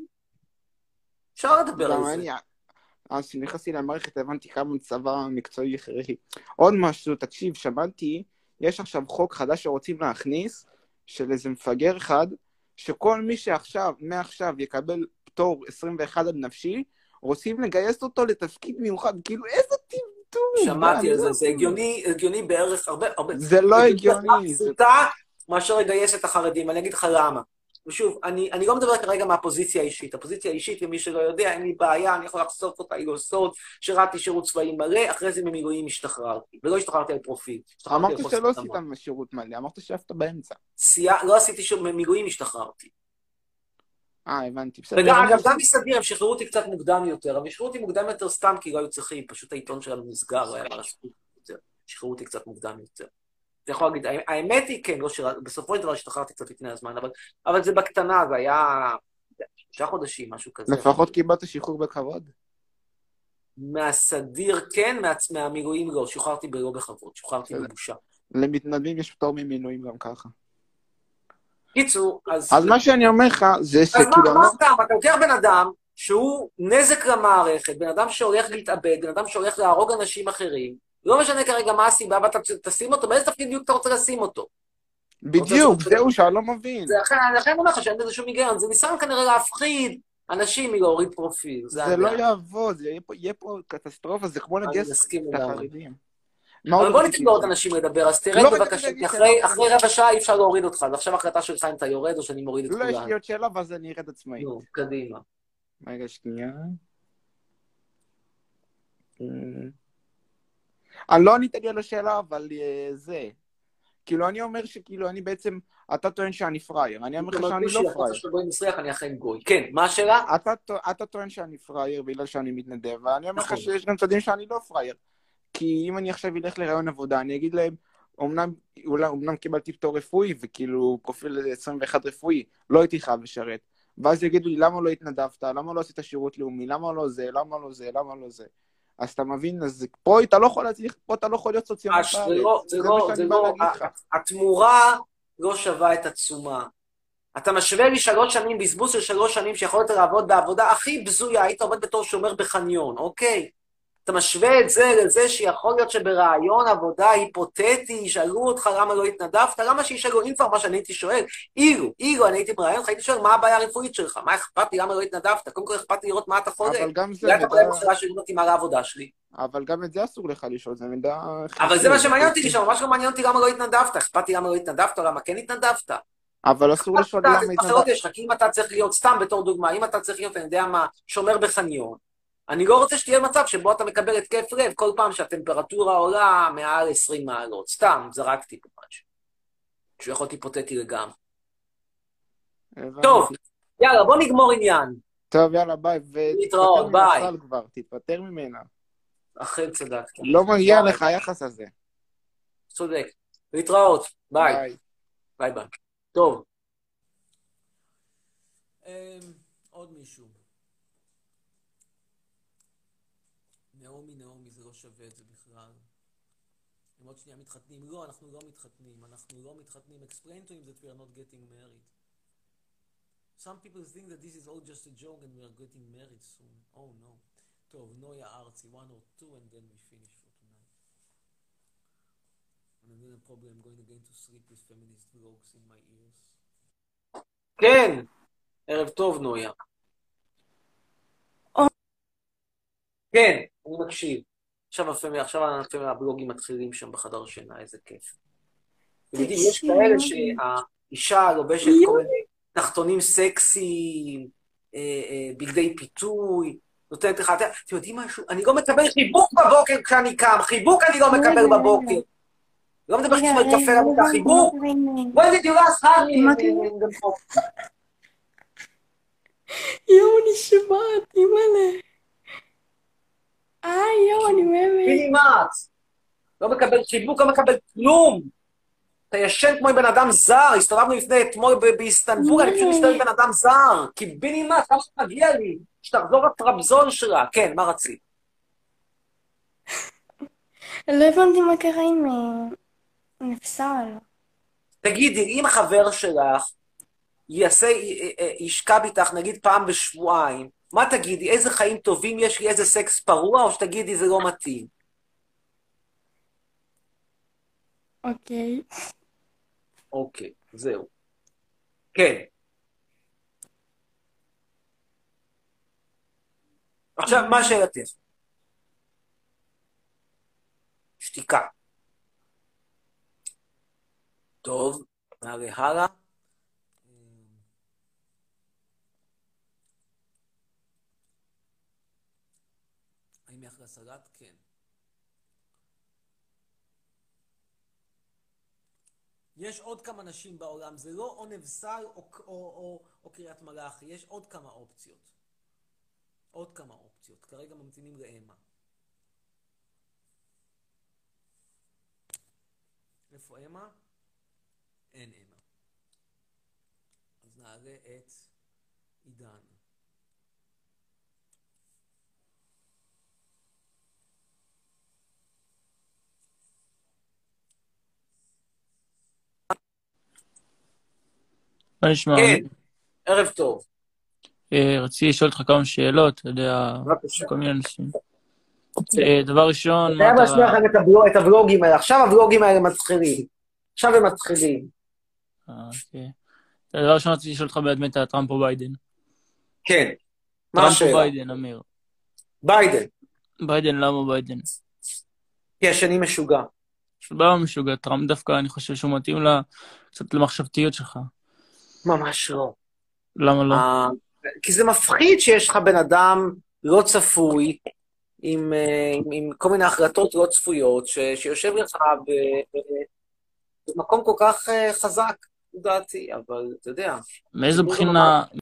אפשר לדבר על זה. אני, אז כשנכנסתי למערכת הבנתי כמה צבא מקצועי הכרחי. עוד משהו, תקשיב, שמעתי, יש עכשיו חוק חדש שרוצים להכניס, של איזה מפגר אחד, שכל מי שעכשיו, מעכשיו יקבל פטור 21 עד נפשי, רוצים לגייס אותו לתפקיד מיוחד, כאילו איזה טמטום. שמעתי על זה, לא- זה הגיוני, הגיוני בערך הרבה, הרבה. זה לא הגיוני, זה- פשוטה מאשר לגייס את החרדים, אני אגיד לך למה. ושוב, אני, אני לא מדבר כרגע מהפוזיציה האישית. הפוזיציה האישית, למי שלא יודע, אין לי בעיה, אני יכול לחשוף אותה, היא לא סוד, שירתי שירות צבאי מלא, אחרי זה ממילואים השתחררתי. ולא השתחררתי על פרופיל. השתחררתי על אמרת חוסר שלא. עשית שירות מלא, אמרת שעפת באמצע. סייע- לא עשיתי שום, ממילואים השתחררתי. אה, הבנתי, בסדר. וגם, אגב, גם מסדיר, הם שחררו אותי קצת מוקדם יותר, אבל שחררו אותי מוקדם יותר סתם כי לא היו צריכים, פשוט העיתון שלנו נסגר, לא היה מה לעשות יותר. שחררו אותי קצת מוקדם יותר. אתה יכול להגיד, האמת- היא, כן, לא שירת, בסופו של דבר השתחררתי קצת לפני הזמן, אבל, אבל זה בקטנה, זה היה שלושה חודשים, משהו כזה. לפחות קיבלת שחרור בכבוד. מהסדיר כן, מה, מהמילואים לא, שוחררתי בלא בכבוד, שוחררתי. בבושה. למתנדבים יש פטור ממינויים גם ככה. קיצור, אז... אז מה שאני אומר לך זה אז שכאילו... מה, אני מה לא- אתה, אתה לוקח בן אדם שהוא נזק למערכת, בן אדם שהולך להתאבד, בן אדם שהולך להרוג אנשים אחרים, לא משנה כרגע מה הסיבה, ואתה תשים אותו, באיזה תפקיד בדיוק אתה רוצה לשים אותו? בדיוק, זהו שאני לא מבין. זה לכן לכן אני אומר לך שאין בזה שום היגיון, זה ניסיון כנראה להפחיד אנשים מלהוריד פרופיל. זה. לא יעבוד, יהיה פה- קטסטרופה, זה כמו לגייס את. החרדים. אבל בוא ניתן לעוד? אנשים לדבר, אז תרד לא, בבקשה, כי אחרי. אחרי רבע שעה אי אפשר להוריד אותך, אז עכשיו החלטה שלך אם אתה יורד או שאני מוריד את לא, יש כולם. לי עוד שאלה ואז אני ארד עצמאית. נו, קדימה. רגע, שנייה. אני לא ענית לי על השאלה, אבל אה, זה. כאילו, אני אומר שכאילו, אני בעצם, אתה טוען שאני פראייר, אני אומר לך שאני לא פראייר. שבוי מסריח, אני אכן גוי. כן, מה השאלה? אתה, אתה טוען שאני פראייר בגלל שאני מתנדב, ואני אומר לך נכון. שיש גם צדדים שאני לא פראייר. כי אם אני עכשיו אלך לרעיון עבודה, אני אגיד להם, אמנם, אולי, אמנם קיבלתי פטור רפואי, וכאילו פרופיל 21 רפואי, לא הייתי חייב לשרת. ואז יגידו לי, למה לא התנדבת? למה לא עשית שירות לאומי? למה לא זה? למה לא זה? למה לא זה? אז אתה מבין, אז פה אתה לא יכול להצליח, פה אתה לא יכול להיות סוציאלי אש, זה לא, זה לא, זה לא, התמורה לא שווה את התשומה. אתה משווה לי שלוש שנים, בזבוז של שלוש שנים שיכולת לעבוד בעבודה הכי בזויה, היית עובד בתור שומר בחניון, אוקיי? אתה משווה את זה לזה שיכול להיות שברעיון עבודה היפותטי ישאלו אותך למה לא התנדבת, למה שישאלו, אם כבר מה שאני הייתי שואל, אילו, אילו אני הייתי מראיין אותך, הייתי שואל מה הבעיה הרפואית שלך, מה אכפת לי, למה לא התנדבת, קודם כל אכפת לי לראות מה אתה חולה. אבל גם זה אולי אתה. חולה בחברה שלי מתאימה לעבודה שלי. אבל גם את זה אסור לך לשאול, זה מידע... אבל זה מה שמעניין אותי לשאול, ממש לא מעניין אותי למה לא התנדבת, אכפת לי למה לא התנדבת או למה כן התנדבת. אבל אסור לשאול למה התנדבת. התנדבת. יש לך, כי אם אתה צריך להיות, סתם בתור דוגמה, אם אתה צריך להיות, אני יודע מה, שומר בחניון, אני לא רוצה שתהיה מצב שבו אתה מקבל התקף לב כל פעם שהטמפרטורה עולה מעל 20 מעלות. סתם, זרקתי פה משהו. שהוא יכול להיות היפותטי לגמרי. טוב, יאללה, בוא נגמור עניין. טוב, יאללה, ביי. להתראות, ביי. מהסל כבר, תתפטר ממנה. אכן צדקת. לא מגיע לך היחס הזה. צודק. להתראות, ביי. ביי ביי. טוב. אמ, עוד מישהו. נעמי, נעמי, זה לא שווה את זה בכלל. הם עוד שנייה מתחתנים. לא, אנחנו לא מתחתנים. אנחנו לא מתחתנים. Explain to him that we are not getting married. Some people think that this is all just a joke and we are getting married soon. Oh no. טוב, נויה ארצי, one or two, and then we finish for tonight. And then probably I'm going again to sleep with feminist vlogs in my ears. כן, ערב טוב, נויה. כן, אני מקשיב. עכשיו הפמי, עכשיו הפמי הבלוגים מתחילים שם בחדר שינה, איזה כיף. אתם יודעים, יש כאלה שהאישה לובשת כל מיני תחתונים סקסיים, אה, אה, בגדי פיתוי, נותנת לך, אתם יודעים משהו? אני לא מקבל חיבוק בבוקר כשאני קם, חיבוק אני לא מקבל בבוקר. לא מדבר איתכם על קפה למיטה, חיבוק. When did you last hug me? יואו, נשבעת, אימא'לה. אה, יואו, אני מהמם. מינימט. לא מקבל חיבוק, לא מקבל כלום. אתה ישן כמו עם בן אדם זר, הסתובבנו לפני אתמול באיסטנבול, אני פשוט מסתובב עם בן אדם זר. קיבינימט, כמה שמגיע לי? שתחזור לטרבזון שלה. כן, מה רצית? לא הבנתי מה קרה עם אה, נפסל. תגידי, אם החבר שלך יעשה, ישכב איתך נגיד פעם בשבועיים, מה תגידי? איזה חיים טובים יש לי, איזה סקס פרוע, או שתגידי זה לא מתאים? אוקיי. אוקיי, זהו. כן. עכשיו, מה שאלתך? שתיקה. טוב, נעלה הלאה. האם היא אחלה סלט? כן. יש עוד כמה נשים בעולם, זה לא או נבסל או, או, או, או קריית מלאכי, יש עוד כמה אופציות. עוד כמה אופציות. כרגע ממתינים לאמה. איפה אמה? אין אמה. אז נעלה את עידן. מה נשמע? כן, ערב טוב. אה, רציתי לשאול אותך כמה שאלות, אתה יודע. כל מיני נושאים. אה, דבר ראשון, מה חייב אתה... להשמיע לכם את הוולוגים האלה. עכשיו הוולוגים האלה מתחילים. עכשיו הם מתחילים. אה, אוקיי. דבר ראשון רציתי לשאול אותך באמת על טראמפ או ביידן. כן. מה טראמפ או השאלה? ביידן, אמיר. ביידן. ביידן, למה ביידן? כי השני משוגע. למה משוגע? טראמפ דווקא, אני חושב שהוא מתאים קצת למחשבתיות שלך. ממש לא. למה לא? אה, כי זה מפחיד שיש לך בן אדם לא צפוי, עם, אה, עם, עם כל מיני החלטות לא צפויות, ש, שיושב לך ב, ב- במקום כל כך אה, חזק, לדעתי, אבל אתה יודע. מאיזה בחינה,